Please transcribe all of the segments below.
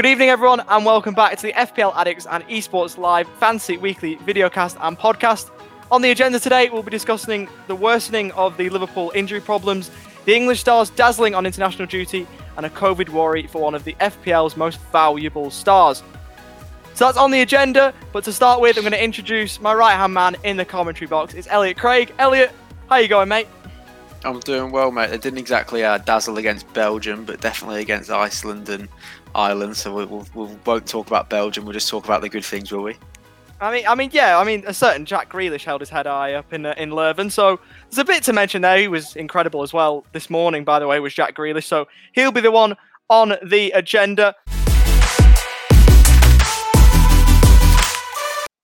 Good evening, everyone, and welcome back to the FPL Addicts and Esports Live Fantasy Weekly videocast and podcast. On the agenda today, we'll be discussing the worsening of the Liverpool injury problems, the English stars dazzling on international duty, and a COVID worry for one of the FPL's most valuable stars. So that's on the agenda, but to start with, I'm going to introduce my right hand man in the commentary box. It's Elliot Craig. Elliot, how you going, mate? I'm doing well, mate. They didn't exactly uh, dazzle against Belgium, but definitely against Iceland and Ireland. So we, we'll, we won't talk about Belgium. We'll just talk about the good things, will we? I mean, I mean, yeah. I mean, a certain Jack Grealish held his head high up in uh, in Leuven, so there's a bit to mention there. He was incredible as well this morning, by the way, was Jack Grealish. So he'll be the one on the agenda.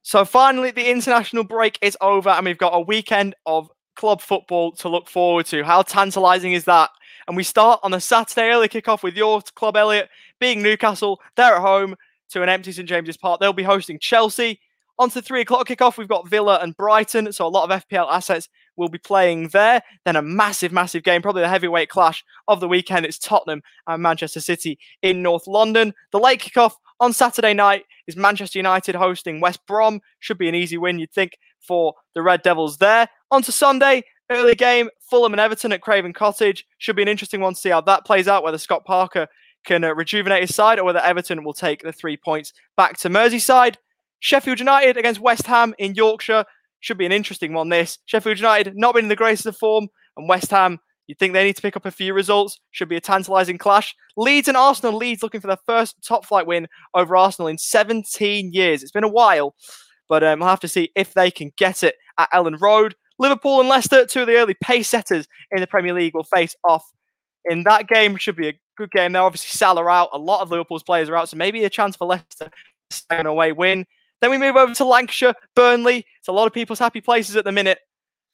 So finally, the international break is over, and we've got a weekend of club football to look forward to. How tantalising is that? And we start on a Saturday early kickoff with your club, Elliot, being Newcastle. They're at home to an empty St James's Park. They'll be hosting Chelsea. On to three o'clock kickoff, we've got Villa and Brighton. So a lot of FPL assets will be playing there. Then a massive, massive game, probably the heavyweight clash of the weekend. It's Tottenham and Manchester City in North London. The late kickoff on Saturday night is Manchester United hosting West Brom. Should be an easy win, you'd think, for the Red Devils there. On to Sunday, early game, Fulham and Everton at Craven Cottage. Should be an interesting one to see how that plays out, whether Scott Parker can uh, rejuvenate his side or whether Everton will take the three points back to Merseyside. Sheffield United against West Ham in Yorkshire. Should be an interesting one, this. Sheffield United not been in the greatest of form, and West Ham, you'd think they need to pick up a few results. Should be a tantalising clash. Leeds and Arsenal. Leeds looking for their first top flight win over Arsenal in 17 years. It's been a while, but um, we'll have to see if they can get it at Elland Road. Liverpool and Leicester, two of the early pace setters in the Premier League, will face off in that game. Should be a good game there. Obviously, Salah out. A lot of Liverpool's players are out, so maybe a chance for Leicester to an away win. Then we move over to Lancashire, Burnley. It's a lot of people's happy places at the minute.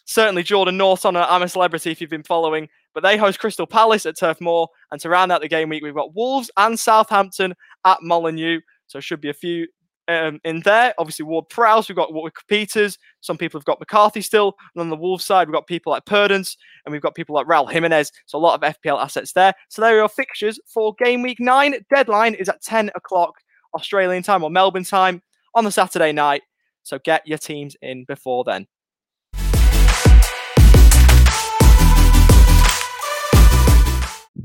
Certainly Jordan Norton, I'm a celebrity if you've been following, but they host Crystal Palace at Turf Moor. And to round out the game week, we've got Wolves and Southampton at Molineux. So it should be a few um, in there. Obviously, Ward Prowse, we've got Walker Peters. Some people have got McCarthy still. And on the Wolves side, we've got people like Podence and we've got people like Raul Jimenez. So a lot of FPL assets there. So there are your fixtures for game week nine. Deadline is at 10 o'clock Australian time or Melbourne time on the Saturday night. So get your teams in before then.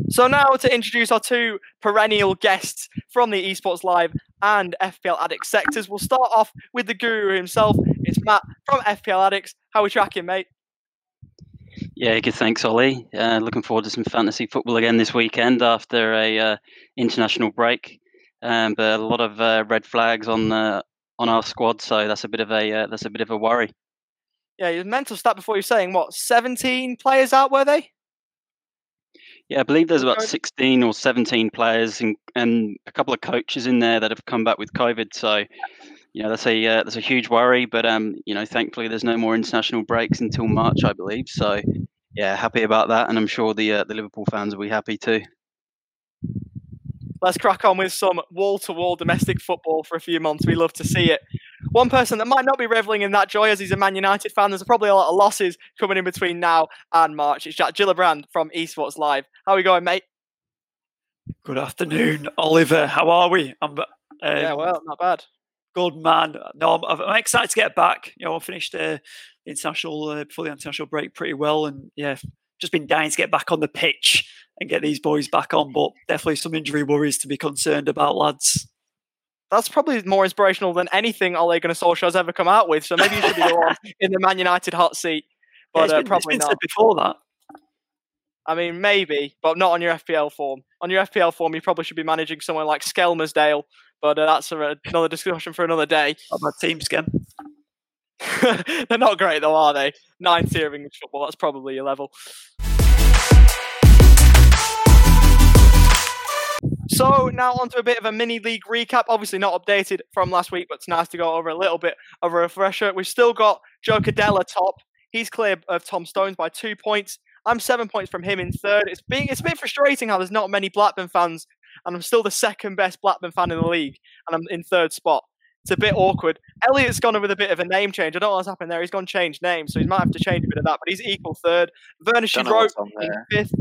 So now to introduce our two perennial guests from the Esports Live and FPL Addict sectors. We'll start off with the guru himself. It's Matt from FPL Addicts. How are we tracking, mate? Yeah, good. Thanks, Ollie. Uh, looking forward to some fantasy football again this weekend after a uh, international break. Um, but a lot of uh, red flags on the on our squad, so that's a bit of a uh, that's a bit of a worry. Yeah, your mental stat before you're saying what? Seventeen players out were they? Yeah, I believe there's about 16 or 17 players and, and a couple of coaches in there that have come back with COVID. So, you know, that's a uh, that's a huge worry. But um, you know, thankfully there's no more international breaks until March, I believe. So, yeah, happy about that, and I'm sure the uh, the Liverpool fans will be happy too let's crack on with some wall to wall domestic football for a few months. We love to see it. One person that might not be reveling in that joy as he's a Man United fan, there's probably a lot of losses coming in between now and March. It's Jack Gillibrand from Esports Live. How are we going, mate? Good afternoon, Oliver. How are we? I'm, um, yeah, well, not bad. Good man. No, I'm, I'm excited to get back. You know, I finished uh, the international uh, before the international break pretty well, and yeah, just been dying to get back on the pitch and get these boys back on. But definitely some injury worries to be concerned about, lads. That's probably more inspirational than anything Ole Gunnar Solskjaer's ever come out with. So maybe you should be the one in the Man United hot seat. But yeah, uh, probably not. before that. I mean, maybe, but not on your FPL form. On your FPL form, you probably should be managing somewhere like Skelmersdale, but uh, that's a, another discussion for another day. How about team skin? They're not great though, are they? Ninth tier of English football. That's probably your level. So now onto a bit of a mini league recap. Obviously not updated from last week, but it's nice to go over a little bit of a refresher. We've still got Joe Cadella top. He's clear of Tom Stones by two points. I'm seven points from him in third. It's being it's a bit frustrating how there's not many Blackburn fans, and I'm still the second best Blackburn fan in the league, and I'm in third spot. It's a bit awkward. Elliot's gone with a bit of a name change. I don't know what's happened there. He's gone change names, so he might have to change a bit of that. But he's equal third. Werner She wrote in fifth.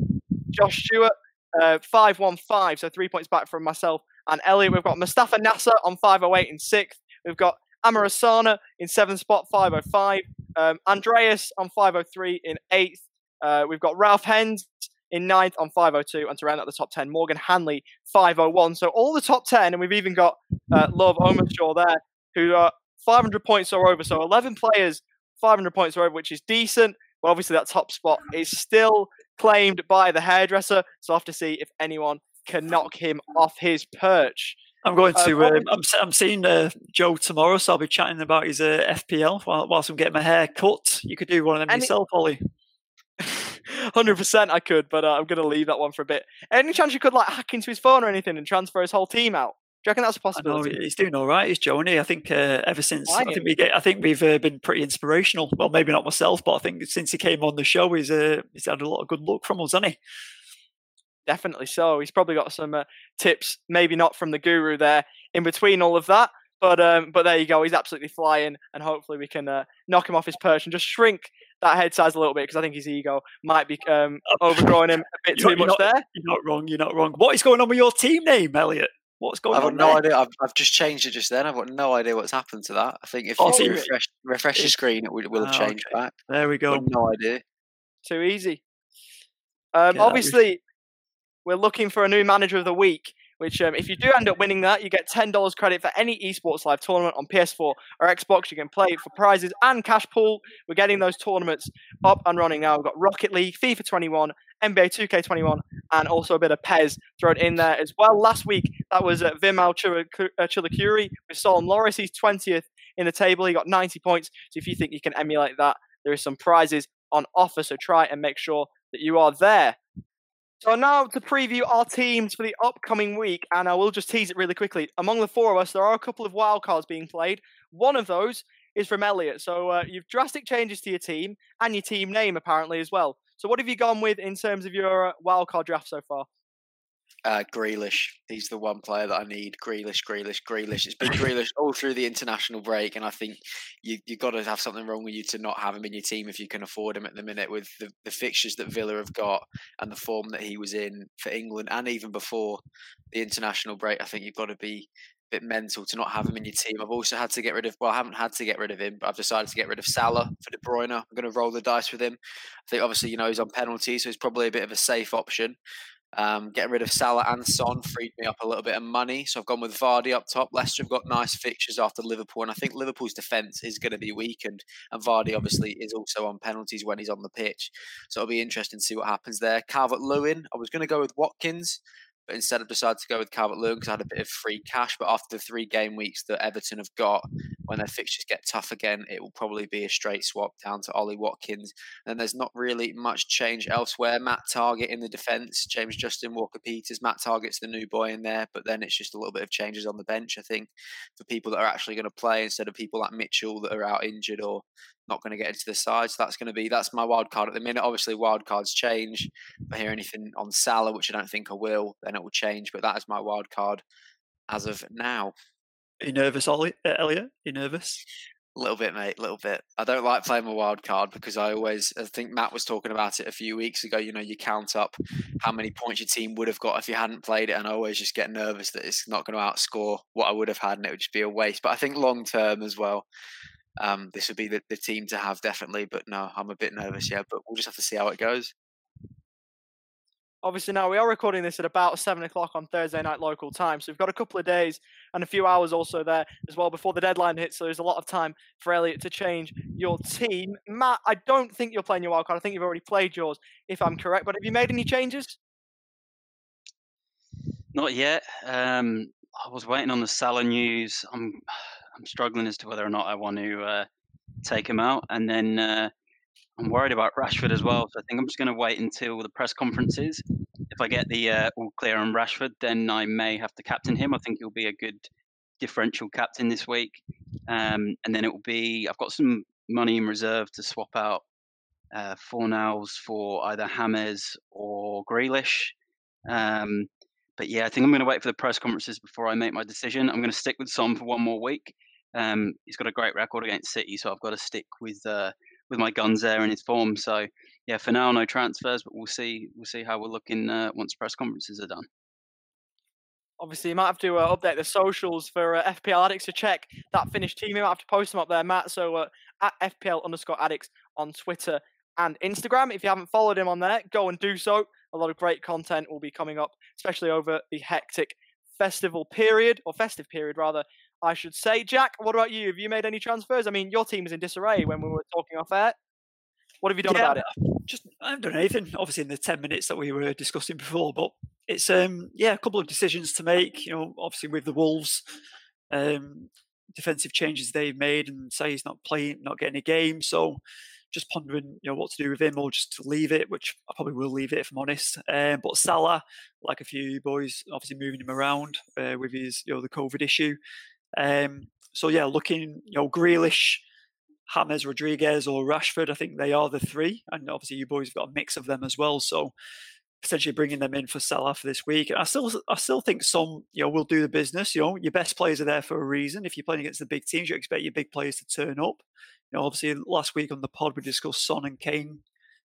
Josh Stewart uh, 515, so three points back from myself and Elliot. We've got Mustafa Nasser on 508 in sixth. We've got Amar Asana in seventh spot, 505. Um, Andreas on 503 in eighth. Uh, we've got Ralph Hens in ninth on 502, and to round out the top 10, Morgan Hanley 501. So all the top 10, and we've even got uh, Love Omershaw there, who are 500 points or over. So 11 players, 500 points or over, which is decent. Obviously, that top spot is still claimed by the hairdresser. So I have to see if anyone can knock him off his perch. I'm going to. Uh, I'm, I'm seeing uh, Joe tomorrow, so I'll be chatting about his uh, FPL while, whilst I'm getting my hair cut. You could do one of them yourself, it, Ollie. Hundred percent, I could, but uh, I'm going to leave that one for a bit. Any chance you could like hack into his phone or anything and transfer his whole team out? Do you reckon that's a possibility? Know, he's doing all right. He's Johnny. I think uh, ever since I, I think we get, I think we've uh, been pretty inspirational. Well, maybe not myself, but I think since he came on the show, he's uh, he's had a lot of good luck from us, hasn't he? Definitely so. He's probably got some uh, tips, maybe not from the guru there, in between all of that. But um, but there you go. He's absolutely flying, and hopefully we can uh, knock him off his perch and just shrink that head size a little bit because I think his ego might be um, overgrowing him a bit too much not, there. You're not wrong. You're not wrong. What is going on with your team name, Elliot? What's going I've on? I've got no idea. I've, I've just changed it just then. I've got no idea what's happened to that. I think if oh, you refresh, refresh your screen, it will, will have oh, changed okay. back. There we go. no idea. Too easy. Um, obviously, we're looking for a new manager of the week. Which, um, if you do end up winning that, you get ten dollars credit for any esports live tournament on PS4 or Xbox. You can play for prizes and cash pool. We're getting those tournaments up and running now. We've got Rocket League, FIFA 21, NBA 2K21, and also a bit of PES thrown in there as well. Last week, that was uh, Vimal Chilakuri with Solon Loris. He's 20th in the table. He got 90 points. So if you think you can emulate that, there is some prizes on offer. So try and make sure that you are there. So now to preview our teams for the upcoming week, and I will just tease it really quickly. Among the four of us, there are a couple of wildcards being played. One of those is from Elliot. So uh, you've drastic changes to your team and your team name apparently as well. So what have you gone with in terms of your uh, wildcard draft so far? Uh, Grealish, he's the one player that I need. Grealish, Grealish, Grealish. It's been Grealish all through the international break, and I think you you got to have something wrong with you to not have him in your team if you can afford him at the minute with the, the fixtures that Villa have got and the form that he was in for England and even before the international break. I think you've got to be a bit mental to not have him in your team. I've also had to get rid of. Well, I haven't had to get rid of him, but I've decided to get rid of Salah for De Bruyne. I'm going to roll the dice with him. I think obviously you know he's on penalty, so he's probably a bit of a safe option. Um, getting rid of Salah and Son freed me up a little bit of money, so I've gone with Vardy up top. Leicester have got nice fixtures after Liverpool, and I think Liverpool's defence is going to be weakened. And Vardy obviously is also on penalties when he's on the pitch, so it'll be interesting to see what happens there. Calvert Lewin, I was going to go with Watkins, but instead I've decided to go with Calvert Lewin because I had a bit of free cash. But after the three game weeks that Everton have got, when their fixtures get tough again, it will probably be a straight swap down to Ollie Watkins. And there's not really much change elsewhere. Matt Targett in the defence, James Justin Walker Peters. Matt Targett's the new boy in there, but then it's just a little bit of changes on the bench, I think, for people that are actually going to play instead of people like Mitchell that are out injured or not going to get into the side. So that's going to be that's my wild card at the minute. Obviously, wild cards change. If I hear anything on Salah, which I don't think I will, then it will change. But that is my wild card as of now. Are you nervous, Ollie, uh, Elliot? Are you nervous? A little bit, mate. A little bit. I don't like playing a wild card because I always. I think Matt was talking about it a few weeks ago. You know, you count up how many points your team would have got if you hadn't played it, and I always just get nervous that it's not going to outscore what I would have had, and it would just be a waste. But I think long term as well, um, this would be the, the team to have definitely. But no, I'm a bit nervous, yeah. But we'll just have to see how it goes. Obviously, now we are recording this at about seven o'clock on Thursday night local time, so we've got a couple of days and a few hours also there as well before the deadline hits. So there's a lot of time for Elliot to change your team. Matt, I don't think you're playing your wildcard. I think you've already played yours, if I'm correct. But have you made any changes? Not yet. Um, I was waiting on the Salah news. I'm I'm struggling as to whether or not I want to uh, take him out, and then uh, I'm worried about Rashford as well. So I think I'm just going to wait until the press conferences. If I get the uh, all clear on Rashford, then I may have to captain him. I think he'll be a good differential captain this week, um, and then it will be. I've got some money in reserve to swap out uh, Fornals for either Hammers or Grealish. Um, but yeah, I think I'm going to wait for the press conferences before I make my decision. I'm going to stick with Son for one more week. Um, he's got a great record against City, so I've got to stick with uh, with my guns there in his form. So yeah, for now no transfers, but we'll see we'll see how we're looking uh, once press conferences are done. Obviously, you might have to uh, update the socials for uh, FPL addicts to check that finished team. You might have to post them up there, Matt. So uh, at FPL underscore addicts on Twitter and Instagram. If you haven't followed him on there, go and do so. A lot of great content will be coming up, especially over the hectic festival period, or festive period rather, I should say. Jack, what about you? Have you made any transfers? I mean, your team was in disarray when we were talking off air. What have you done yeah, about it? Just I haven't done anything. Obviously, in the ten minutes that we were discussing before, but it's um yeah, a couple of decisions to make. You know, obviously with the Wolves, um, defensive changes they've made, and say he's not playing, not getting a game, so just pondering, you know, what to do with him or just to leave it, which I probably will leave it if I'm honest. Um, but Salah, like a few boys, obviously moving him around uh, with his, you know, the COVID issue. Um, so yeah, looking, you know, Grealish, James Rodriguez or Rashford, I think they are the three, and obviously you boys have got a mix of them as well. So potentially bringing them in for Salah for this week. And I still, I still think some, you know, will do the business. You know, your best players are there for a reason. If you're playing against the big teams, you expect your big players to turn up. You know, obviously last week on the pod we discussed Son and Kane.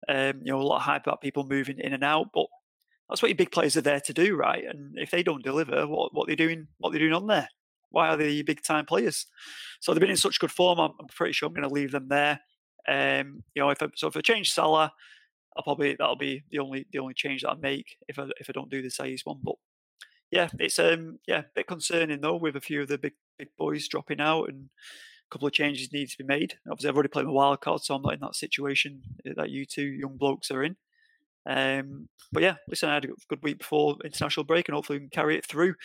Um, you know, a lot of hype about people moving in and out, but that's what your big players are there to do, right? And if they don't deliver, what what they're doing, what they're doing on there? Why are they big time players? So they've been in such good form. I'm, I'm pretty sure I'm going to leave them there. Um, you know, if I, so if I change Salah, I'll probably that'll be the only the only change that I make if I if I don't do the size one. But yeah, it's um yeah a bit concerning though with a few of the big big boys dropping out and a couple of changes need to be made. Obviously, I've already played my wild card, so I'm not in that situation that you two young blokes are in. Um, but yeah, listen, I had a good week before international break, and hopefully we can carry it through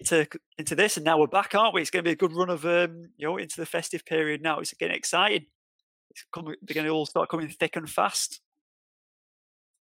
into into this. And now we're back, aren't we? It's going to be a good run of um, you know into the festive period. Now it's getting exciting. It's coming, they're going to all start coming thick and fast.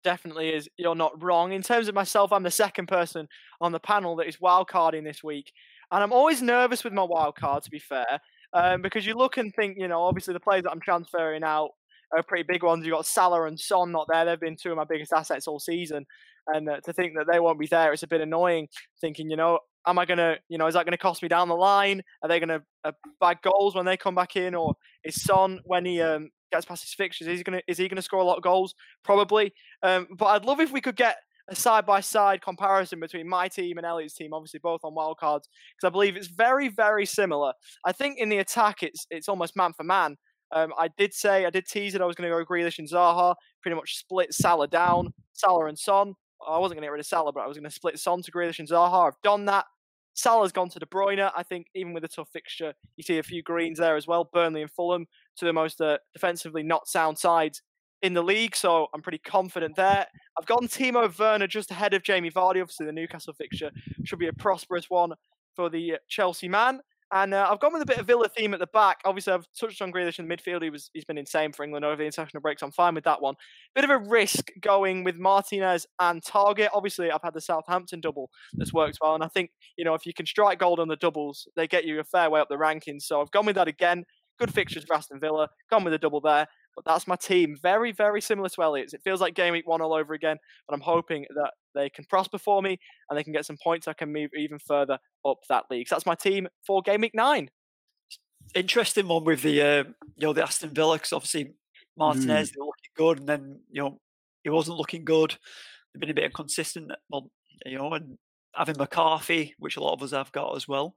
Definitely is. You're not wrong. In terms of myself, I'm the second person on the panel that is wildcarding this week, and I'm always nervous with my wildcard. To be fair, um, because you look and think, you know, obviously the players that I'm transferring out are pretty big ones. You've got Salah and Son not there. They've been two of my biggest assets all season. And uh, to think that they won't be there, it's a bit annoying. Thinking, you know, am I going to, you know, is that going to cost me down the line? Are they going to uh, bag goals when they come back in? Or is Son, when he um, gets past his fixtures, is he going to is he going to score a lot of goals? Probably. Um, but I'd love if we could get a side by side comparison between my team and Elliot's team, obviously both on wildcards, because I believe it's very, very similar. I think in the attack, it's it's almost man for man. Um, I did say, I did tease it, I was going to go Grealish and Zaha, pretty much split Salah down, Salah and Son. I wasn't going to get rid of Salah, but I was going to split Son to Grealish and Zaha. I've done that. Salah's gone to De Bruyne. I think even with a tough fixture, you see a few greens there as well. Burnley and Fulham, to the most uh, defensively not sound sides in the league, so I'm pretty confident there. I've gotten Timo Werner just ahead of Jamie Vardy. Obviously, the Newcastle fixture should be a prosperous one for the Chelsea man. And uh, I've gone with a bit of Villa theme at the back. Obviously, I've touched on Grealish in the midfield. He was he's been insane for England over the international breaks. I'm fine with that one. Bit of a risk going with Martinez and Targett. Obviously, I've had the Southampton double that's worked well, and I think you know if you can strike gold on the doubles, they get you a fair way up the rankings. So I've gone with that again. Good fixtures for Aston Villa. Gone with a double there. But that's my team. Very, very similar to Elliot's. It feels like game week one all over again. But I'm hoping that they can prosper for me and they can get some points. I can move even further up that league. So that's my team for game week nine. Interesting one with the uh, you know the Aston Villa because obviously Martinez mm. they looking good and then you know he wasn't looking good. They've been a bit inconsistent. Well, you know, and having McCarthy, which a lot of us have got as well.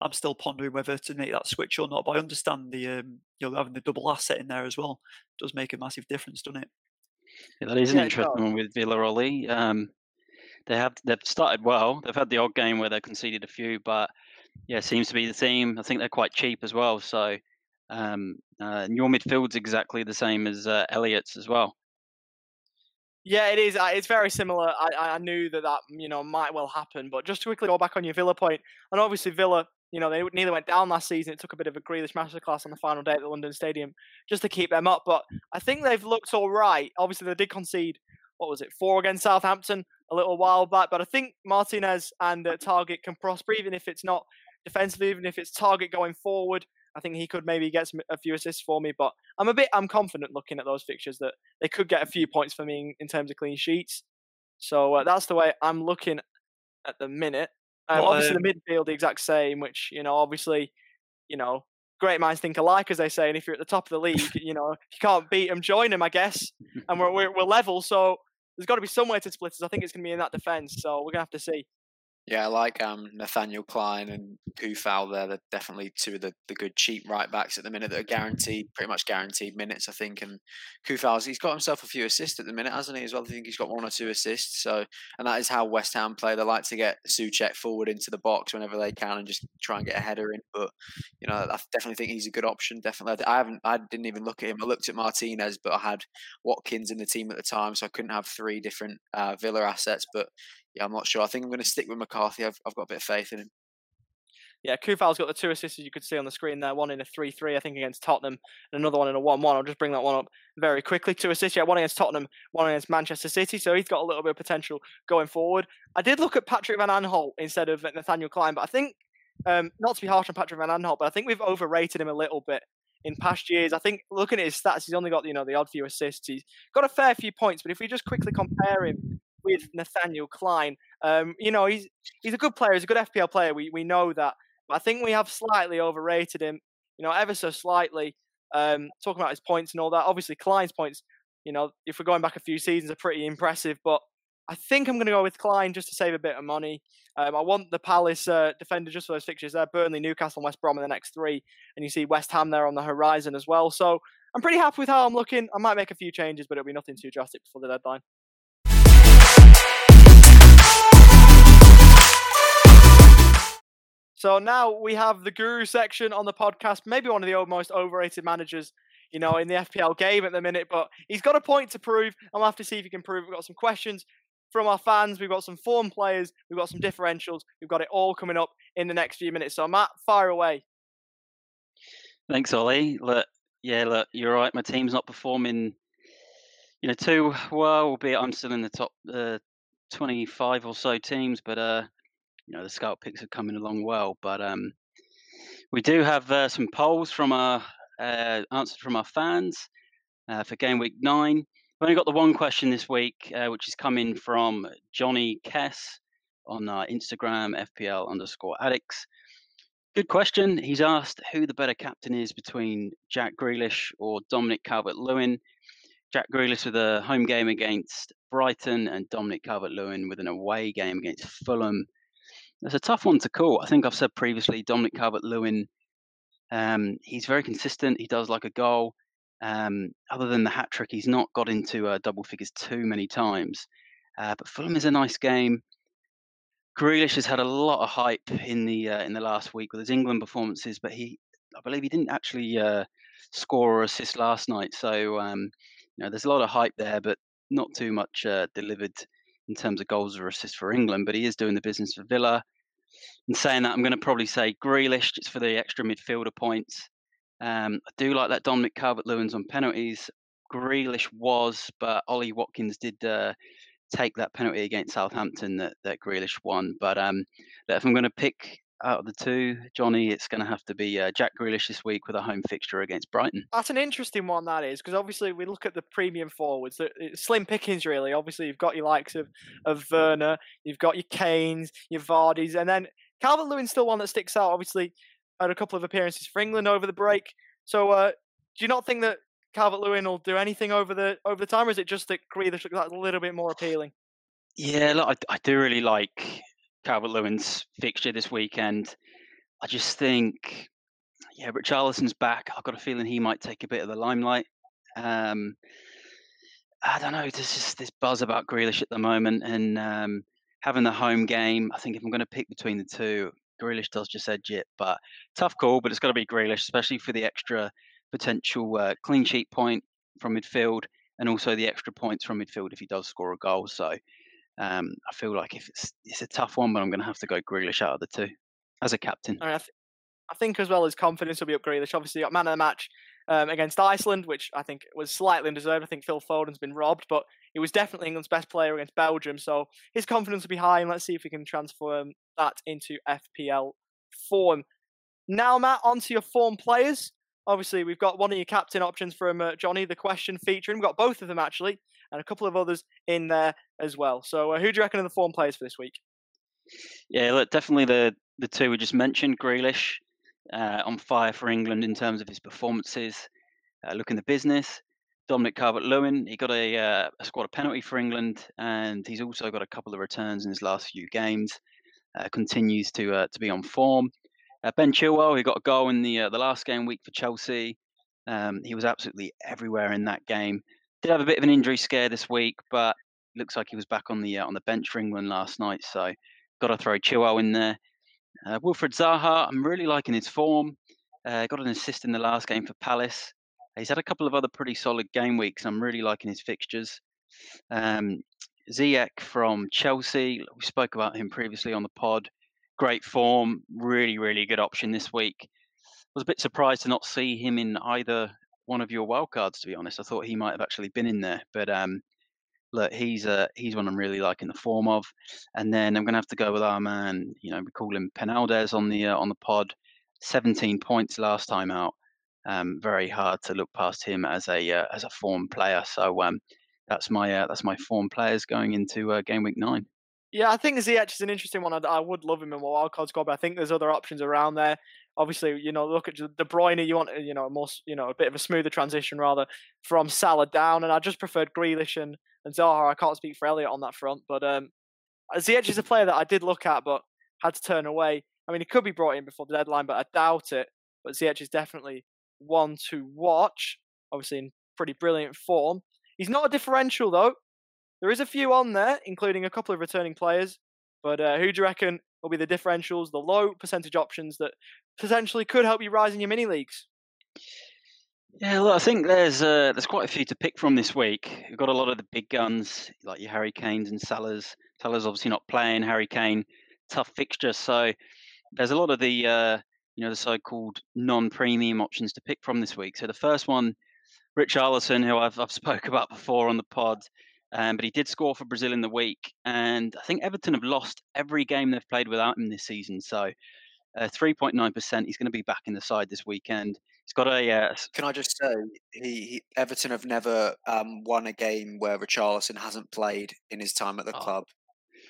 I'm still pondering whether to make that switch or not. But I understand the um, you know having the double asset in there as well does make a massive difference, doesn't it? Yeah, that is an yeah, interesting one with Villaroli. Um, they have they've started well. They've had the odd game where they conceded a few, but yeah, seems to be the theme. I think they're quite cheap as well. So um, uh, your midfield's exactly the same as uh, Elliot's as well. Yeah, it is. It's very similar. I, I knew that that you know might well happen, but just to quickly go back on your Villa point, and obviously Villa you know, they nearly went down last season. It took a bit of a Grealish masterclass on the final day at the London Stadium just to keep them up. But I think they've looked all right. Obviously, they did concede, what was it, four against Southampton a little while back. But I think Martinez and uh, Targett can prosper, even if it's not defensively, even if it's Targett going forward. I think he could maybe get some, a few assists for me. But I'm a bit, I'm confident looking at those fixtures that they could get a few points for me in, in terms of clean sheets. So uh, that's the way I'm looking at the minute. Um, well, obviously, um, the midfield the exact same, which you know, obviously, you know, great minds think alike, as they say. And if you're at the top of the league, you know, if you can't beat them, join them, I guess. And we're, we're, we're level. So there's got to be somewhere to split us. I think it's going to be in that defence. So we're going to have to see. Yeah, I like um, Nathaniel Clyne and Coufal there. They're definitely two of the, the good cheap right backs at the minute that are guaranteed, pretty much guaranteed minutes, I think. And Coufal's he's got himself a few assists at the minute, hasn't he? As well, I think he's got one or two assists. So, and that is how West Ham play. They like to get Soucek forward into the box whenever they can and just try and get a header in. But you know, I definitely think he's a good option. Definitely, I haven't, I didn't even look at him. I looked at Martinez, but I had Watkins in the team at the time, so I couldn't have three different uh, Villa assets. But yeah, I'm not sure. I think I'm going to stick with McCarthy. I've, I've got a bit of faith in him. Yeah, Coufal's got the two assists you could see on the screen there. One in a 3 3, I think, against Tottenham, and another one in a 1 1. I'll just bring that one up very quickly. Two assists, yeah, one against Tottenham, one against Manchester City. So he's got a little bit of potential going forward. I did look at Patrick Van Aanholt instead of Nathaniel Clyne, but I think, um, not to be harsh on Patrick Van Aanholt, but I think we've overrated him a little bit in past years. I think looking at his stats, he's only got you know the odd few assists. He's got a fair few points, but if we just quickly compare him with Nathaniel Clyne. Um, you know, he's he's a good player. He's a good FPL player. We we know that. But I think we have slightly overrated him. You know, ever so slightly. Um, talking about his points and all that. Obviously, Clyne's points. You know, if we're going back a few seasons, are pretty impressive. But I think I'm going to go with Clyne just to save a bit of money. Um, I want the Palace uh, defender just for those fixtures there Burnley, Newcastle, and West Brom in the next three. And you see West Ham there on the horizon as well. So I'm pretty happy with how I'm looking. I might make a few changes, but it'll be nothing too drastic before the deadline. So now we have the guru section on the podcast, maybe one of the most overrated managers, you know, in the FPL game at the minute, but he's got a point to prove, and we'll have to see if he can prove. We've got some questions from our fans, we've got some form players, we've got some differentials, we've got it all coming up in the next few minutes. So Matt, fire away. Thanks, Ollie. Look, yeah, look, you're right. My team's not performing, you know, too well, albeit I'm still in the top uh, 25 or so teams, but uh, you know the scout picks are coming along well. But um, we do have uh, some polls from our uh, answered from our fans uh, for game week nine. We've only got the one question this week, uh, which is coming from Johnny Kess on Instagram, FPL underscore addicts. Good question. He's asked who the better captain is between Jack Grealish or Dominic Calvert Lewin. Jack Grealish with a home game against Brighton and Dominic Calvert Lewin with an away game against Fulham it's a tough one to call. I think I've said previously, Dominic Calvert Lewin, um, he's very consistent. He does like a goal. Um, other than the hat trick, he's not got into uh, double figures too many times. Uh, but Fulham is a nice game. Grealish has had a lot of hype in the uh, in the last week with his England performances, but he, I believe, he didn't actually uh, score or assist last night. So um, you know, there's a lot of hype there, but not too much uh, delivered in terms of goals or assists for England, but he is doing the business for Villa. And saying that, I'm going to probably say Grealish just for the extra midfielder points. Um, I do like that Dominic Calvert-Lewin's on penalties. Grealish was, but Ollie Watkins did uh, take that penalty against Southampton that, that Grealish won. But um, if I'm going to pick out of the two, Johnny, it's going to have to be uh, Jack Grealish this week with a home fixture against Brighton. That's an interesting one, that is, because obviously we look at the premium forwards, slim pickings, really. Obviously, you've got your likes of, of Werner, you've got your Kanes, your Vardys, and then Calvert Lewin's still one that sticks out, obviously, had a couple of appearances for England over the break. So, uh, do you not think that Calvert Lewin will do anything over the over the time, or is it just that Grealish looks a little bit more appealing? Yeah, look, I, I do really like Calvert Lewin's fixture this weekend. I just think, yeah, Richarlison's back. I've got a feeling he might take a bit of the limelight. Um, I don't know. There's just this buzz about Grealish at the moment, and um, having the home game. I think if I'm going to pick between the two, Grealish does just edge it. But tough call, but it's got to be Grealish, especially for the extra potential uh, clean sheet point from midfield, and also the extra points from midfield if he does score a goal. So um, I feel like if it's it's a tough one, but I'm going to have to go Grealish out of the two as a captain. I, th- I think as well as confidence will be up Grealish. Obviously, got man of the match um, against Iceland, which I think was slightly undeserved. I think Phil Foden's been robbed, but he was definitely England's best player against Belgium. So his confidence will be high, and let's see if we can transform that into FPL form. Now, Matt, onto your form players. Obviously, we've got one of your captain options from uh, Johnny, the question featuring. We've got both of them actually, and a couple of others in there as well. So, uh, who do you reckon are the form players for this week? Yeah, look, definitely the the two we just mentioned, Grealish. uh, on fire for England in terms of his performances. Uh, looking the business. Dominic Calvert-Lewin, he got a, uh, a squad of penalty for England, and he's also got a couple of returns in his last few games. Uh, continues to to be on form. Uh, ben Chilwell, he got a goal in the the last game week for Chelsea. Um, he was absolutely everywhere in that game. Did have a bit of an injury scare this week, but looks like he was back on the on the bench for England last night. So got to throw Chilwell in there. Uh, Wilfried Zaha, I'm really liking his form. Uh, got an assist in the last game for Palace. He's had a couple of other pretty solid game weeks. I'm really liking his fixtures. Um, Ziyech from Chelsea, we spoke about him previously on the pod. Great form, really, really good option this week. Was a bit surprised to not see him in either one of your wildcards, to be honest. I thought he might have actually been in there, but um, look, he's uh, he's one I'm really liking the form of. And then I'm going to have to go with our man. You know, we call him Penaldes on the uh, on the pod. 17 points last time out. Um, very hard to look past him as a uh, as a form player. So um, that's my uh, that's my form players going into uh, game week nine. Yeah, I think Ziyech is an interesting one. I, I would love him in my wildcard squad, but I think there's other options around there. Obviously, you know, look at De Bruyne. You want, you know, a more, you know, a bit of a smoother transition rather from Salah down, and I just preferred Grealish and, and Zaha. I can't speak for Elliot on that front, but um, Ziyech is a player that I did look at, but had to turn away. I mean, he could be brought in before the deadline, but I doubt it. But Ziyech is definitely one to watch. Obviously, in pretty brilliant form. He's not a differential though. There is a few on there, including a couple of returning players. But uh, who do you reckon will be the differentials, the low percentage options that potentially could help you rise in your mini leagues? Yeah, well, I think there's uh, there's quite a few to pick from this week. We've got a lot of the big guns like your Harry Kanes and Salahs. Salah's obviously not playing. Harry Kane, tough fixture, so there's a lot of the uh, you know the so-called non-premium options to pick from this week. So the first one, Richarlison, who I've I've spoke about before on the pod. Um, but he did score for Brazil in the week, and I think Everton have lost every game they've played without him this season. So, uh, three point nine percent. He's going to be back in the side this weekend. He's got a. Uh, Can I just say, he, he Everton have never um, won a game where Richarlison hasn't played in his time at the oh. club.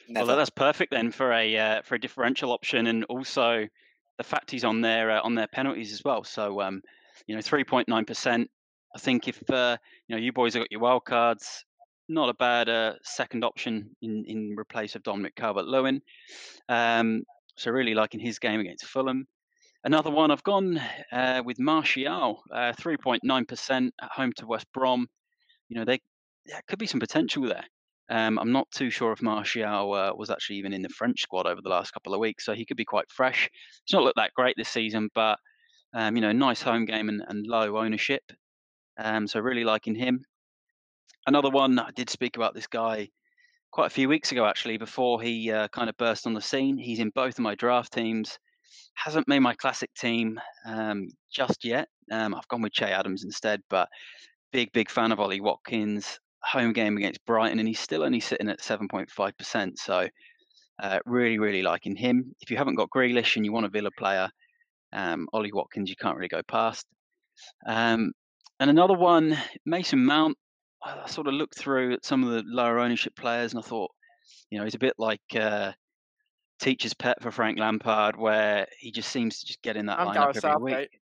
Never. Well, that's perfect then for a uh, for a differential option, and also the fact he's on their uh, on their penalties as well. So, um, you know, three point nine percent. I think if uh, you know you boys have got your wild cards, not a bad uh, second option in, in replace of Dominic Calvert-Lewin. Um, so really liking his game against Fulham. Another one I've gone uh, with Martial, uh, three point nine percent at home to West Brom. You know, they there could be some potential there. Um, I'm not too sure if Martial uh, was actually even in the French squad over the last couple of weeks, so he could be quite fresh. He's not looked that great this season, but um, you know, nice home game and, and low ownership. Um, so really liking him. Another one, I did speak about this guy quite a few weeks ago, actually, before he uh, kind of burst on the scene. He's in both of my draft teams. Hasn't made my classic team um, just yet. Um, I've gone with Che Adams instead, but big, big fan of Ollie Watkins. Home game against Brighton, and he's still only sitting at 7.5%. So, uh, really, really liking him. If you haven't got Grealish and you want a Villa player, um, Ollie Watkins, you can't really go past. Um, and another one, Mason Mount. I sort of looked through at some of the lower ownership players and I thought, you know, he's a bit like uh, teacher's pet for Frank Lampard, where he just seems to just get in that and lineup Gareth every Southgate. week.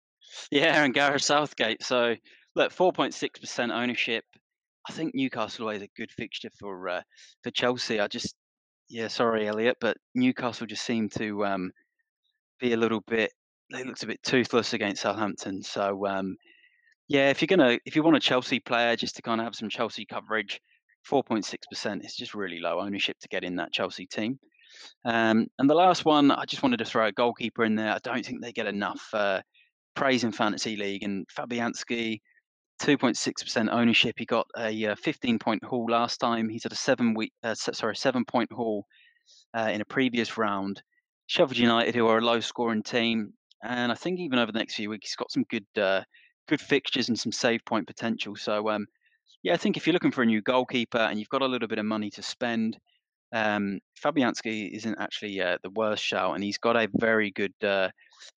Yeah, and Gareth Southgate. So look, four point six percent ownership. I think Newcastle is a good fixture for uh, for Chelsea. I just, yeah, sorry, Elliot, but Newcastle just seem to um, be a little bit. They looked a bit toothless against Southampton. So um, yeah, if you're gonna if you want a Chelsea player just to kind of have some Chelsea coverage, four point six percent is just really low ownership to get in that Chelsea team. Um, and the last one, I just wanted to throw a goalkeeper in there. I don't think they get enough uh, praise in fantasy league. And Fabianski, two point six percent ownership. He got a uh, fifteen point haul last time. He's had a seven week, uh, sorry, seven point haul uh, in a previous round. Sheffield United, who are a low scoring team, and I think even over the next few weeks, he's got some good uh, good fixtures and some save point potential. So um, yeah, I think if you're looking for a new goalkeeper and you've got a little bit of money to spend, um, Fabianski isn't actually uh, the worst shout, and he's got a very good uh,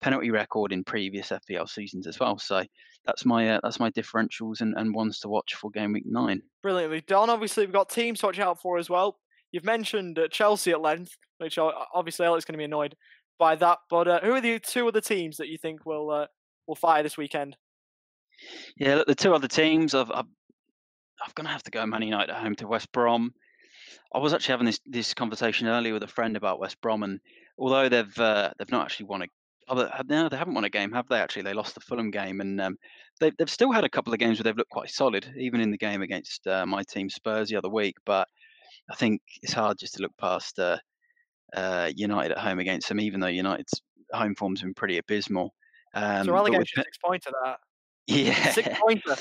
penalty record in previous FPL seasons as well. So that's my uh, that's my differentials and, and ones to watch for game week nine. Brilliantly done. Obviously, we've got teams to watch out for as well. You've mentioned uh, Chelsea at length, which obviously Alex going to be annoyed by that. But uh, who are the two other teams that you think will uh, will fire this weekend? Yeah, look, the two other teams, I've, I've, I'm going to have to go Man United at home to West Brom. I was actually having this, this conversation earlier with a friend about West Brom, and although they've uh, they've not actually won a Oh, no, they haven't won a game, have they? Actually, they lost the Fulham game, and um, they've they've still had a couple of games where they've looked quite solid, even in the game against uh, my team Spurs the other week. But I think it's hard just to look past uh, uh, United at home against them, even though United's home form's been pretty abysmal. Um, so relegation six pointer that. Yeah, six pointer.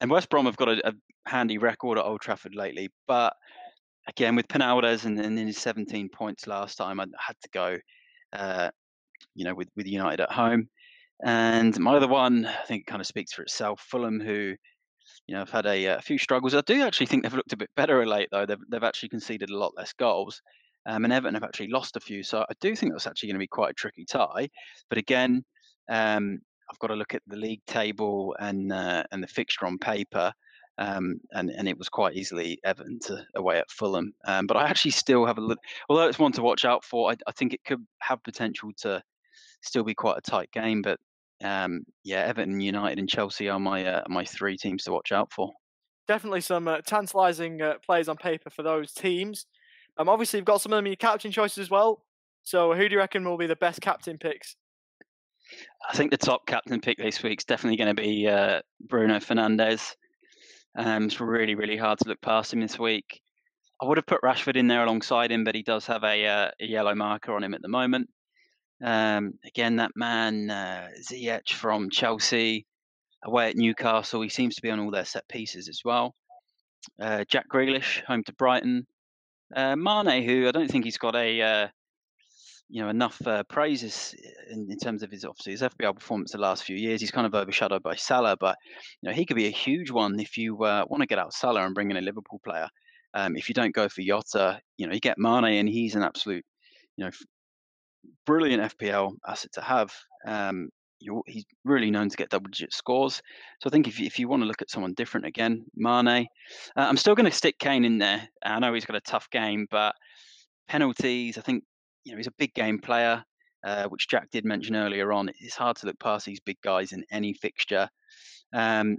And West Brom have got a, a, handy record at Old Trafford lately, but again with Penaldes and, and his 17 points last time, I had to go. Uh, you know, with, with United at home. And my other one, I think, kind of speaks for itself. Fulham, who, you know, have had a, a, few struggles. I do actually think they've looked a bit better late, though. They've, they've actually conceded a lot less goals. Um, and Everton have actually lost a few. So I do think that's actually going to be quite a tricky tie. But again, um, I've got to look at the league table and uh, and the fixture on paper. Um, and and it was quite easily Everton to, away at Fulham. Um, but I actually still have a look. Although it's one to watch out for, I, I think it could have potential to still be quite a tight game. But um, yeah, Everton, United, and Chelsea are my uh, my three teams to watch out for. Definitely some uh, tantalising uh, players on paper for those teams. Um, obviously, you've got some of them in your captain choices as well. So, who do you reckon will be the best captain picks? I think the top captain pick this week is definitely going to be uh, Bruno Fernandes. Um, it's really, really hard to look past him this week. I would have put Rashford in there alongside him, but he does have a, uh, a yellow marker on him at the moment. Um, again, that man uh, Ziyech from Chelsea, away at Newcastle, he seems to be on all their set pieces as well. Uh, Jack Grealish, home to Brighton. Uh, Mane, who I don't think he's got a uh, you know enough uh, praises in, in, terms of his obviously his FPL performance the last few years. He's kind of overshadowed by Salah, but you know he could be a huge one if you uh, want to get out Salah and bring in a Liverpool player. Um, if you don't go for Jota, you know you get Mane, and he's an absolute you know brilliant FPL asset to have. Um, he's really known to get double digit scores. So I think if you, if you want to look at someone different again, Mane. Uh, I'm still going to stick Kane in there. I know he's got a tough game, but penalties. I think you know he's a big game player, uh, which Jack did mention earlier on. It's hard to look past these big guys in any fixture. Um,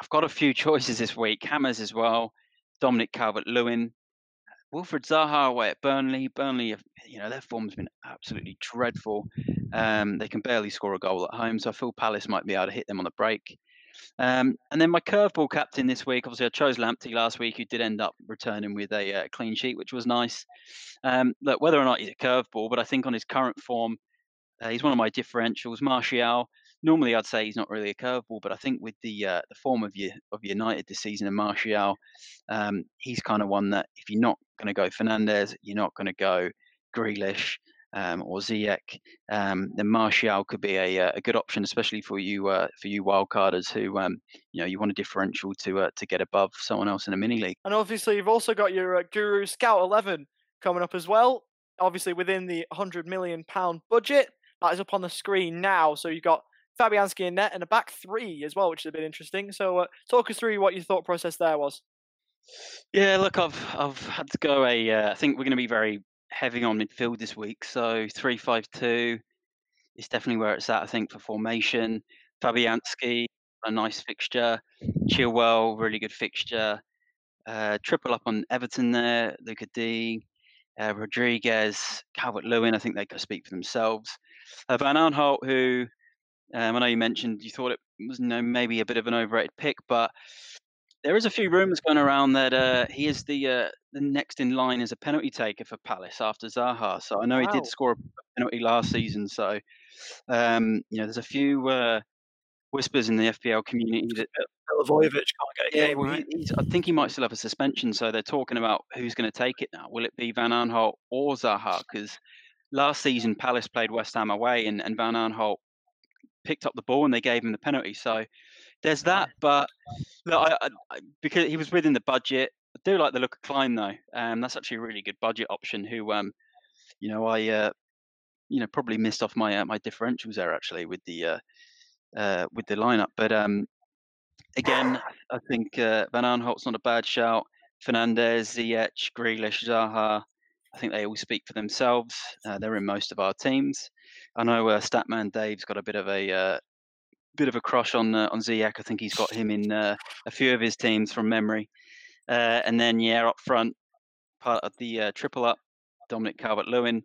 I've got a few choices this week. Hammers as well. Dominic Calvert-Lewin. Wilfried Zaha away at Burnley. Burnley, have, you know, their form's been absolutely dreadful. Um, they can barely score a goal at home, so I feel Palace might be able to hit them on the break. Um, and then my curveball captain this week, obviously I chose Lamptey last week, who did end up returning with a uh, clean sheet, which was nice. Um, look, whether or not he's a curveball, but I think on his current form, uh, he's one of my differentials. Martial, normally I'd say he's not really a curveball, but I think with the uh, the form of your of United this season and Martial, um, he's kind of one that if you're not going to go Fernandes, you're not going to go Grealish um, or Ziyech, um, then Martial could be a, uh, a good option, especially for you uh, for you wildcarders who um, you know you want a differential to uh, to get above someone else in a mini league. And obviously, you've also got your uh, Guru Scout Eleven coming up as well. Obviously, within the hundred million pound budget that is up on the screen now. So you've got Fabianski in net and a back three as well, which is a bit interesting. So uh, talk us through what your thought process there was. Yeah, look, I've I've had to go a. Uh, I think we're going to be very heavy on midfield this week. So three five two is definitely where it's at. I think for formation. Fabianski, a nice fixture. Chilwell, really good fixture. Uh, triple up on Everton there. Lucas Digne, uh, Rodriguez, Calvert Lewin. I think they could speak for themselves. Uh, Van Aanholt, who um, I know you mentioned you thought it was you know, maybe a bit of an overrated pick, but there is a few rumours going around that uh, he is the uh, the next in line as a penalty taker for Palace after Zaha. So I know wow. he did score a penalty last season. So um, you know, there's a few uh, whispers in the FPL community that Milivojevic can't get. Yeah, well, I think he might still have a suspension. So they're talking about who's going to take it now. Will it be Van Aanholt or Zaha? Because last season Palace played West Ham away, and, and Van Aanholt picked up the ball and they gave him the penalty. So there's that. But look, I, I, because he was within the budget, I do like the look of Clyne though. Um, that's actually a really good budget option. Who, um, you know, I, uh, you know, probably missed off my uh, my differentials there actually with the uh, uh, with the lineup. But um, again, I think uh, Van Aanholt's not a bad shout. Fernandes, Ziyech, Grealish, Zaha. I think they all speak for themselves. Uh, they're in most of our teams. I know uh, Statman Dave's got a bit of a uh, bit of a crush on uh, on Ziyech. I think he's got him in uh, a few of his teams from memory. Uh, and then yeah, up front, part of the triple up, Dominic Calvert-Lewin.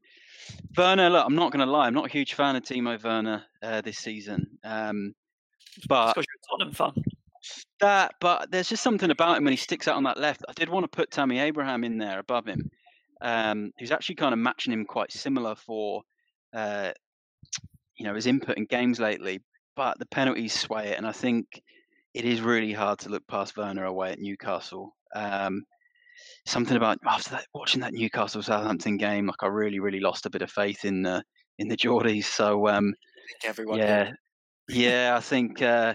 Werner, look, I'm not going to lie, I'm not a huge fan of Timo Werner this season. Um, but because you're a Tottenham fan. That, but there's just something about him when he sticks out on that left. I did want to put Tammy Abraham in there above him, um, who's actually kind of matching him quite similar for, uh, you know, his input in games lately. But the penalties sway it, and I think it is really hard to look past Werner away at Newcastle. Um, something about after that, watching that Newcastle Southampton game, like I really, really lost a bit of faith in the in the Geordies. So um, everyone, yeah, yeah, I think uh,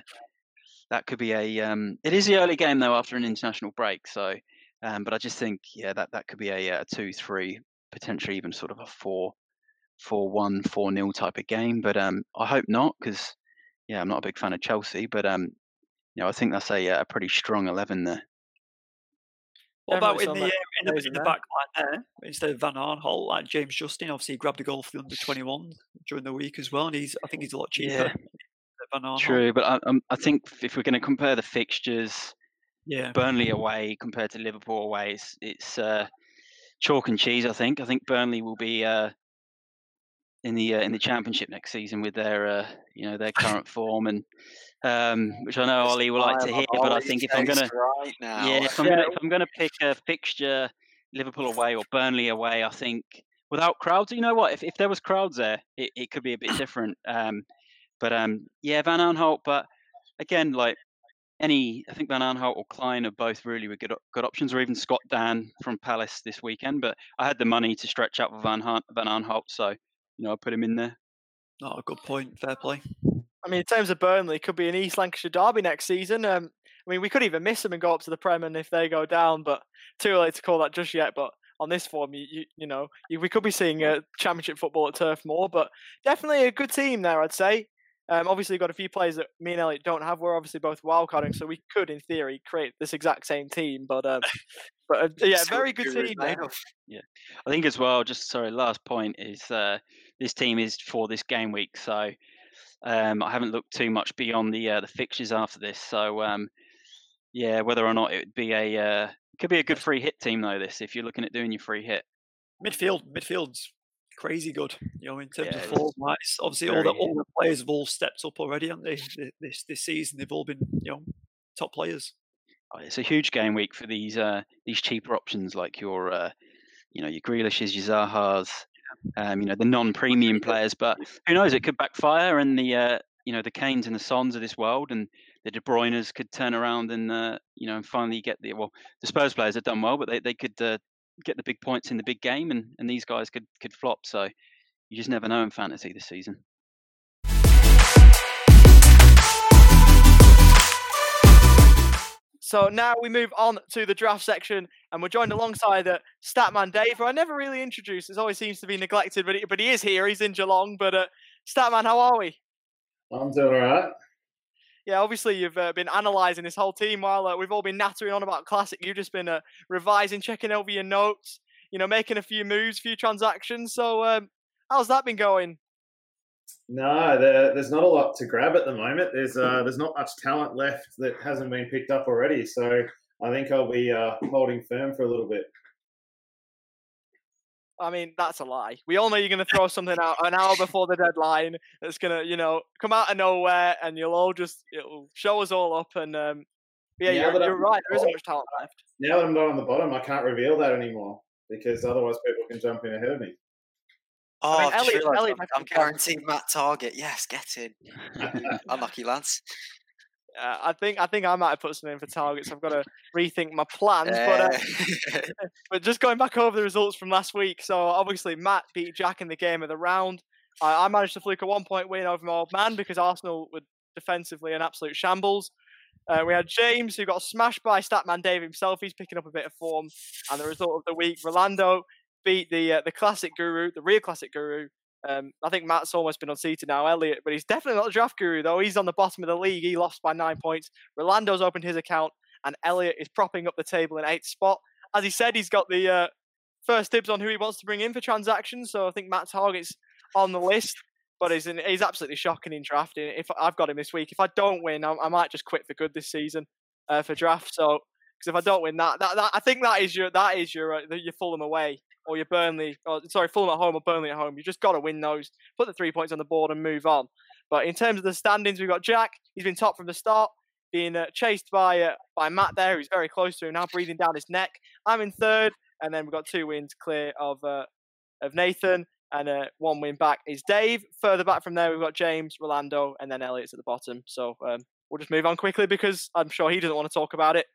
that could be a. Um, it is the early game though after an international break, so. Um, but I just think, yeah, that that could be a, a two-three, potentially even sort of a four, four-one, four-nil type of game. But um, I hope not, because yeah, I'm not a big fan of Chelsea. But um, you know, I think that's a a pretty strong eleven there. What about in the, uh, in the, in the back line there instead of Van Aanholt, like James Justin? Obviously, grabbed a goal for the under twenty one during the week as well, and he's I think he's a lot cheaper. Yeah. True, but I, um, I think if we're going to compare the fixtures, yeah, Burnley away compared to Liverpool away, it's, it's uh, chalk and cheese. I think. I think Burnley will be uh, in the uh, in the Championship next season with their uh, you know their current form and um, which I know Ollie will like to hear. But I think if I'm gonna right yeah, if I'm gonna if I'm gonna pick a fixture, Liverpool away or Burnley away, I think without crowds, you know what? If if there was crowds there, it, it could be a bit different. Um, but um, yeah, Van Aanholt. But again, like any, I think Van Aanholt or Clyne are both really good good options, or even Scott Dann from Palace this weekend. But I had the money to stretch out for Van Van Aanholt, so you know I put him in there. Not a good point. Fair play. I mean, in terms of Burnley, could be an East Lancashire derby next season. Um, I mean, we could even miss them and go up to the Prem, and if they go down, but too early to call that just yet. But on this form, you you, you know, you, we could be seeing a championship football at Turf Moor, but definitely a good team there, I'd say. Um, obviously, got a few players that me and Elliot don't have. We're obviously both wildcarding, so we could, in theory, create this exact same team. But um, but uh, yeah, so very good team. Yeah, I think as well. Just sorry, last point is uh, this team is for this game week, so um, I haven't looked too much beyond the uh, the fixtures after this. So um, yeah, whether or not it would be a uh, could be a good free hit team though. This if you're looking at doing your free hit. Midfield, midfield's crazy good. You know, in terms yeah, of form, obviously all the all the players have all stepped up already, haven't they? This this season, they've all been you know top players. Oh, it's a huge game week for these uh, these cheaper options like your uh, you know your Grealishes, your Zahas, um, you know the non-premium players. But who knows? It could backfire, and the uh, you know the Kanes and the Sons of this world, and the De Bruyne's could turn around and uh, you know and finally get the well. The Spurs players have done well, but they they could uh, get the big points in the big game, and, and these guys could could flop. So you just never know in fantasy this season. So now we move on to the draft section, and we're joined alongside uh, Statman Dave, who I never really introduced. It always seems to be neglected, but he, but he is here. He's in Geelong. But uh, Statman, how are we? I'm doing all right yeah, obviously you've uh, been analysing this whole team while uh, we've all been nattering on about Classic. You've just been uh, revising, checking over your notes, you know, making a few moves, a few transactions. So, um, how's that been going? No, there, there's not a lot to grab at the moment. There's uh, there's not much talent left that hasn't been picked up already. So I think I'll be uh, holding firm for a little bit. I mean, that's a lie. We all know you're going to throw something out an hour before the deadline that's going to, you know, come out of nowhere and you'll all just, it'll show us all up. And um, yeah, you're, you're right. There isn't much talent left. Now that I'm not on the bottom, I can't reveal that anymore because otherwise people can jump in ahead of me. Oh, I mean, Elliot, Elliot, I'm guaranteed Matt Targett. Yes, get in. Unlucky lads. Uh, I think I think I might have put something in for targets. I've got to rethink my plans. But uh, but just going back over the results from last week. So obviously Matt beat Jack in the game of the round. I, I managed to fluke a one point win over my old man because Arsenal were defensively an absolute shambles. Uh, we had James who got smashed by Statman Dave himself. He's picking up a bit of form. And the result of the week, Rolando beat the uh, the classic guru, the real classic guru, um, I think Matt's almost been unseated now, Elliot, but he's definitely not a draft guru, though. He's on the bottom of the league. He lost by nine points. Rolando's opened his account, and Elliot is propping up the table in eighth spot. As he said, he's got the uh, first dibs on who he wants to bring in for transactions. So I think Matt Targett's on the list, but he's, in, he's absolutely shocking in drafting. If I've got him this week, if I don't win, I, I might just quit for good this season uh, for draft. So because if I don't win that, that, that I think that is your that is your uh, your Fulham away or your Burnley, or sorry, Fulham at home or Burnley at home. You just got to win those, put the three points on the board, and move on. But in terms of the standings, we've got Jack. He's been top from the start, being uh, chased by uh, by Matt there, who's very close to him now, breathing down his neck. I'm in third, and then we've got two wins clear of uh, of Nathan, and uh, one win back is Dave. Further back from there, we've got James, Rolando, and then Elliot's at the bottom. So um, we'll just move on quickly because I'm sure he doesn't want to talk about it.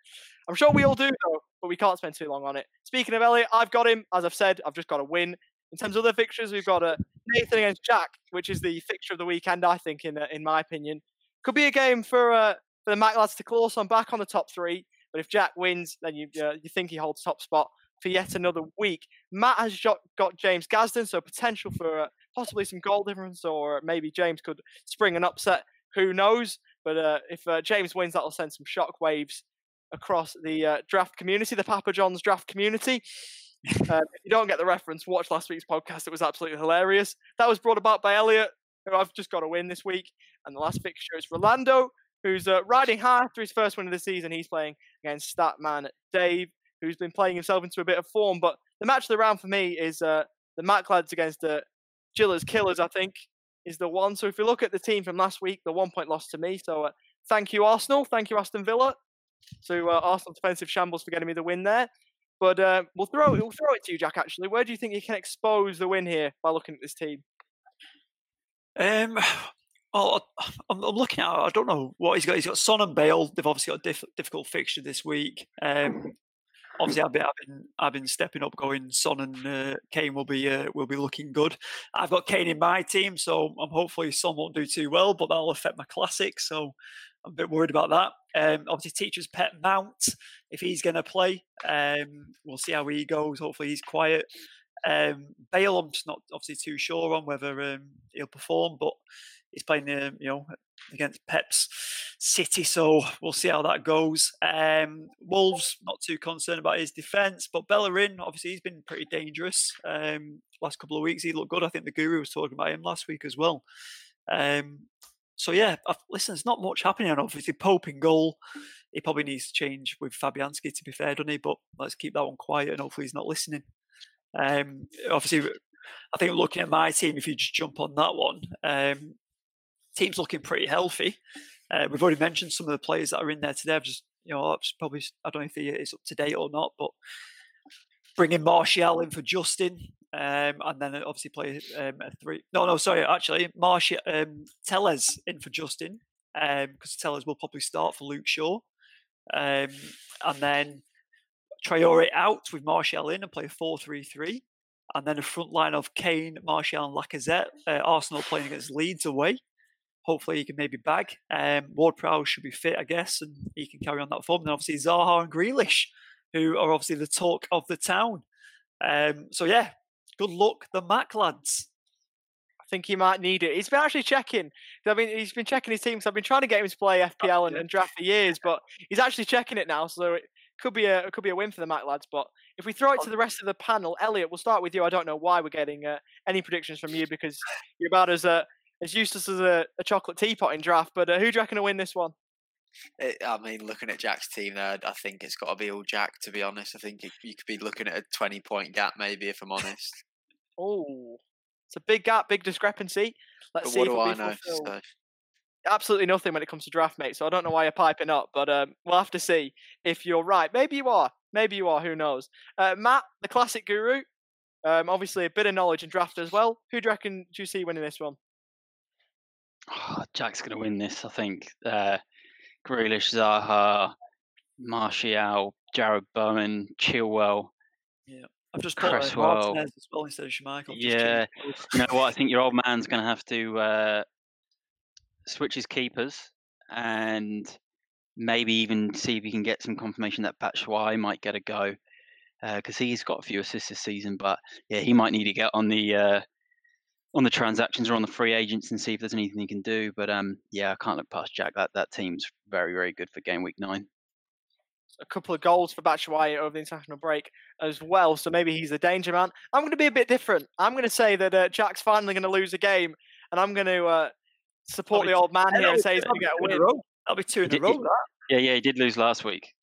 I'm sure we all do though, but we can't spend too long on it. Speaking of Elliot, I've got him. As I've said, I've just got a win. In terms of the fixtures, we've got a uh, Nathan against Jack, which is the fixture of the weekend, I think, in uh, in my opinion. Could be a game for uh, for the Mac lads to claw some back on the top three. But if Jack wins, then you uh, you think he holds top spot for yet another week. Matt has got, got James Gazden, so potential for uh, possibly some goal difference, or maybe James could spring an upset. Who knows? But uh, if uh, James wins, that'll send some shock waves across the uh, draft community, the Papa John's draft community. Um, if you don't get the reference, watch last week's podcast. It was absolutely hilarious. That was brought about by Elliot, who I've just got to win this week. And the last fixture is Rolando, who's uh, riding high after his first win of the season. He's playing against Statman Dave, who's been playing himself into a bit of form. But the match of the round for me is uh, the Mac lads against the Gillers Killers, I think, is the one. So if you look at the team from last week, the one point loss to me. So uh, thank you, Arsenal. Thank you, Aston Villa. So uh, Arsenal defensive shambles for getting me the win there. But uh, we'll throw it. We'll throw it to you, Jack. Actually, where do you think you can expose the win here by looking at this team? Um, well, I'm, I'm looking at. I don't know what he's got. He's got Son and Bale. They've obviously got a diff, difficult fixture this week. Um, obviously, I've been, I've been, I've been stepping up, going. Son and uh, Kane will be uh, will be looking good. I've got Kane in my team, so I'm hopefully Son won't do too well, but that'll affect my classic. So I'm a bit worried about that. Um, obviously, teacher's pet Mount, if he's going to play, um, we'll see how he goes. Hopefully, he's quiet. Um, Bale, I'm just not obviously too sure on whether um, he'll perform, but he's playing, um, you know, against Pep's City, so we'll see how that goes. Um, Wolves, not too concerned about his defence, but Bellerin, obviously, he's been pretty dangerous. Um, last couple of weeks, he looked good. I think the Guru was talking about him last week as well. Um, so yeah, I've, listen, there's not much happening. And obviously, Pope in goal, he probably needs to change with Fabianski. To be fair, doesn't he? But let's keep that one quiet, and hopefully, he's not listening. Um, obviously, I think looking at my team, if you just jump on that one, um, team's looking pretty healthy. Uh, we've already mentioned some of the players that are in there today. I've just, you know, probably I don't know if is up to date or not, but bringing Martial in for Justin, um, and then obviously play um, a three. No, no, sorry, actually, Martial um, Telles in for Justin because um, Telles will probably start for Luke Shaw, um, and then Traore out with Martial in and play a four-three-three, and then a front line of Kane, Martial, and Lacazette. Uh, Arsenal playing against Leeds away. Hopefully, he can maybe bag. Um, Ward Prowse should be fit, I guess, and he can carry on that form. And obviously, Zaha and Grealish who are obviously the talk of the town. Um, so yeah, good luck, the Mac lads. I think he might need it. He's been actually checking. I mean, he's been checking his teams. I've been trying to get him to play FPL and, and, draft for years, but he's actually checking it now. So it could be a it could be a win for the Mac lads. But if we throw it to the rest of the panel, Elliot, we'll start with you. I don't know why we're getting uh, any predictions from you because you're about as uh, as useless as a, a chocolate teapot in draft. But uh, who do you reckon will win this one? It, I mean, looking at Jack's team there, I think it's got to be all Jack. To be honest, I think it, you could be looking at a twenty-point gap, maybe if I'm honest. Oh, it's a big gap, big discrepancy. Let's but see. What do I know? So. Absolutely nothing when it comes to draft, mate. So I don't know why you're piping up, but um, we'll have to see if you're right. Maybe you are. Maybe you are. Who knows? Uh, Matt, the classic guru. Um, obviously, a bit of knowledge in draft as well. Who do you reckon do you see winning this one? Oh, Jack's going to win this, I think. Uh, Grealish, Zaha, Martial, Jarrod Bowen, Chilwell. Yeah. I've just put Cresswell. Martinez as well instead of Schmeichel. Yeah. you know what? I think your old man's going to have to uh, switch his keepers and maybe even see if he can get some confirmation that Batshuayi might get a go because uh, he's got a few assists this season. But yeah, he might need to get on the uh, on the transactions or on the free agents and see if there's anything he can do. But um, yeah, I can't look past Jack. That that team's very very good for game week nine. A couple of goals for Batshuayi over the international break as well. So maybe he's the danger man. I'm going to be a bit different. I'm going to say that uh, Jack's finally going to lose a game, and I'm going to uh, support the old man here and say he's going to get a win. That'll be two in a row. That. Yeah, yeah, he did lose last week.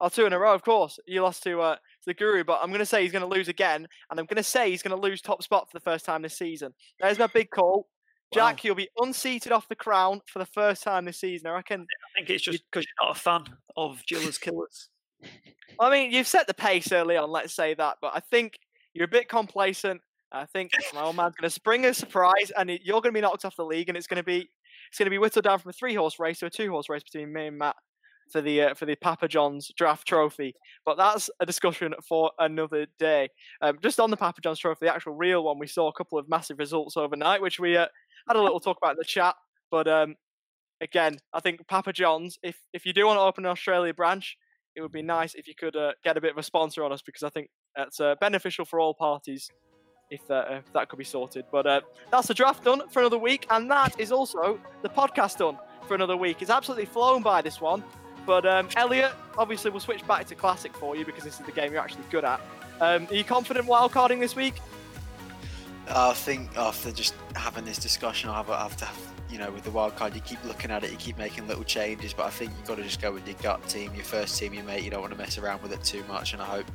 Oh, two in a row, of course. You lost to, uh, to the Guru, but I'm going to say he's going to lose again, and I'm going to say he's going to lose top spot for the first time this season. There's my big call. Jack, you'll be unseated off the crown for the first time this season. I reckon. I think it's just because you're not a fan of Giller's Killers. I mean, you've set the pace early on, let's say that, but I think you're a bit complacent. I think my old man's going to spring a surprise, and you're going to be knocked off the league, and it's going to be it's going to be whittled down from a three horse race to a two horse race between me and Matt for the uh, for the Papa John's draft trophy. But that's a discussion for another day. Um, just on the Papa John's trophy, the actual real one, we saw a couple of massive results overnight, which we uh, had a little talk about in the chat. But um, again, I think Papa John's, if if you do want to open an Australia branch, it would be nice if you could uh, get a bit of a sponsor on us because I think that's uh, beneficial for all parties if, uh, if that could be sorted. But uh, that's the draft done for another week, and that is also the podcast done for another week. It's absolutely flown by this one. But um, Elliot, obviously, we'll switch back to classic for you because this is the game you're actually good at. Um, are you confident wildcarding this week? I think after just having this discussion, I have, I have to have, you know, with the wild card, you keep looking at it, you keep making little changes, but I think you've got to just go with your gut team, your first team you mate. You don't want to mess around with it too much, and I hope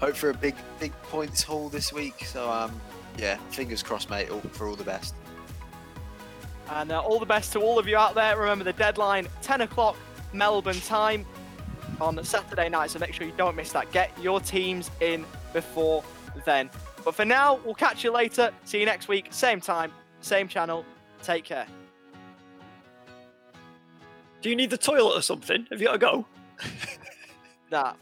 hope for a big big points haul this week. So um, yeah, fingers crossed, mate. All, for all the best. And uh, all the best to all of you out there. Remember the deadline, 10 o'clock Melbourne time on Saturday night, so make sure you don't miss that. Get your teams in before then. But for now, we'll catch you later. See you next week, same time, same channel. Take care. Do you need the toilet or something? Have you got to go? Nah.